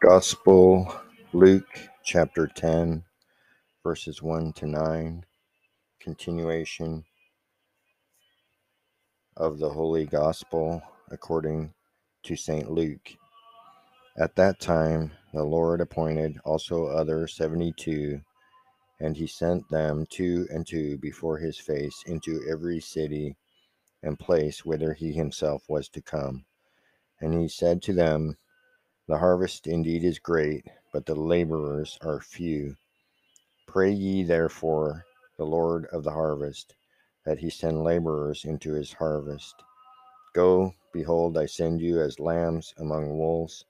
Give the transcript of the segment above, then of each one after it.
Gospel, Luke chapter 10, verses 1 to 9, continuation of the Holy Gospel according to St. Luke. At that time, the Lord appointed also other seventy two, and he sent them two and two before his face into every city and place whither he himself was to come. And he said to them, the harvest indeed is great, but the laborers are few. Pray ye therefore the Lord of the harvest that he send laborers into his harvest. Go, behold, I send you as lambs among wolves.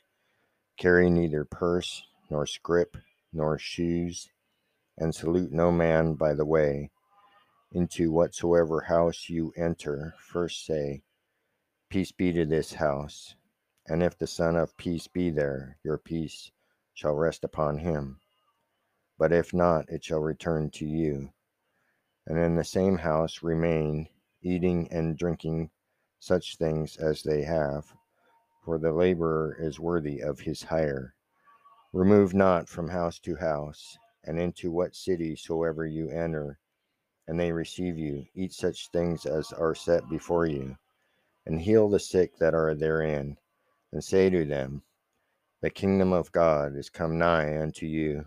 Carry neither purse, nor scrip, nor shoes, and salute no man by the way. Into whatsoever house you enter, first say, Peace be to this house. And if the Son of Peace be there, your peace shall rest upon him. But if not, it shall return to you. And in the same house remain, eating and drinking such things as they have, for the laborer is worthy of his hire. Remove not from house to house, and into what city soever you enter, and they receive you, eat such things as are set before you, and heal the sick that are therein and say to them, The kingdom of God is come nigh unto you.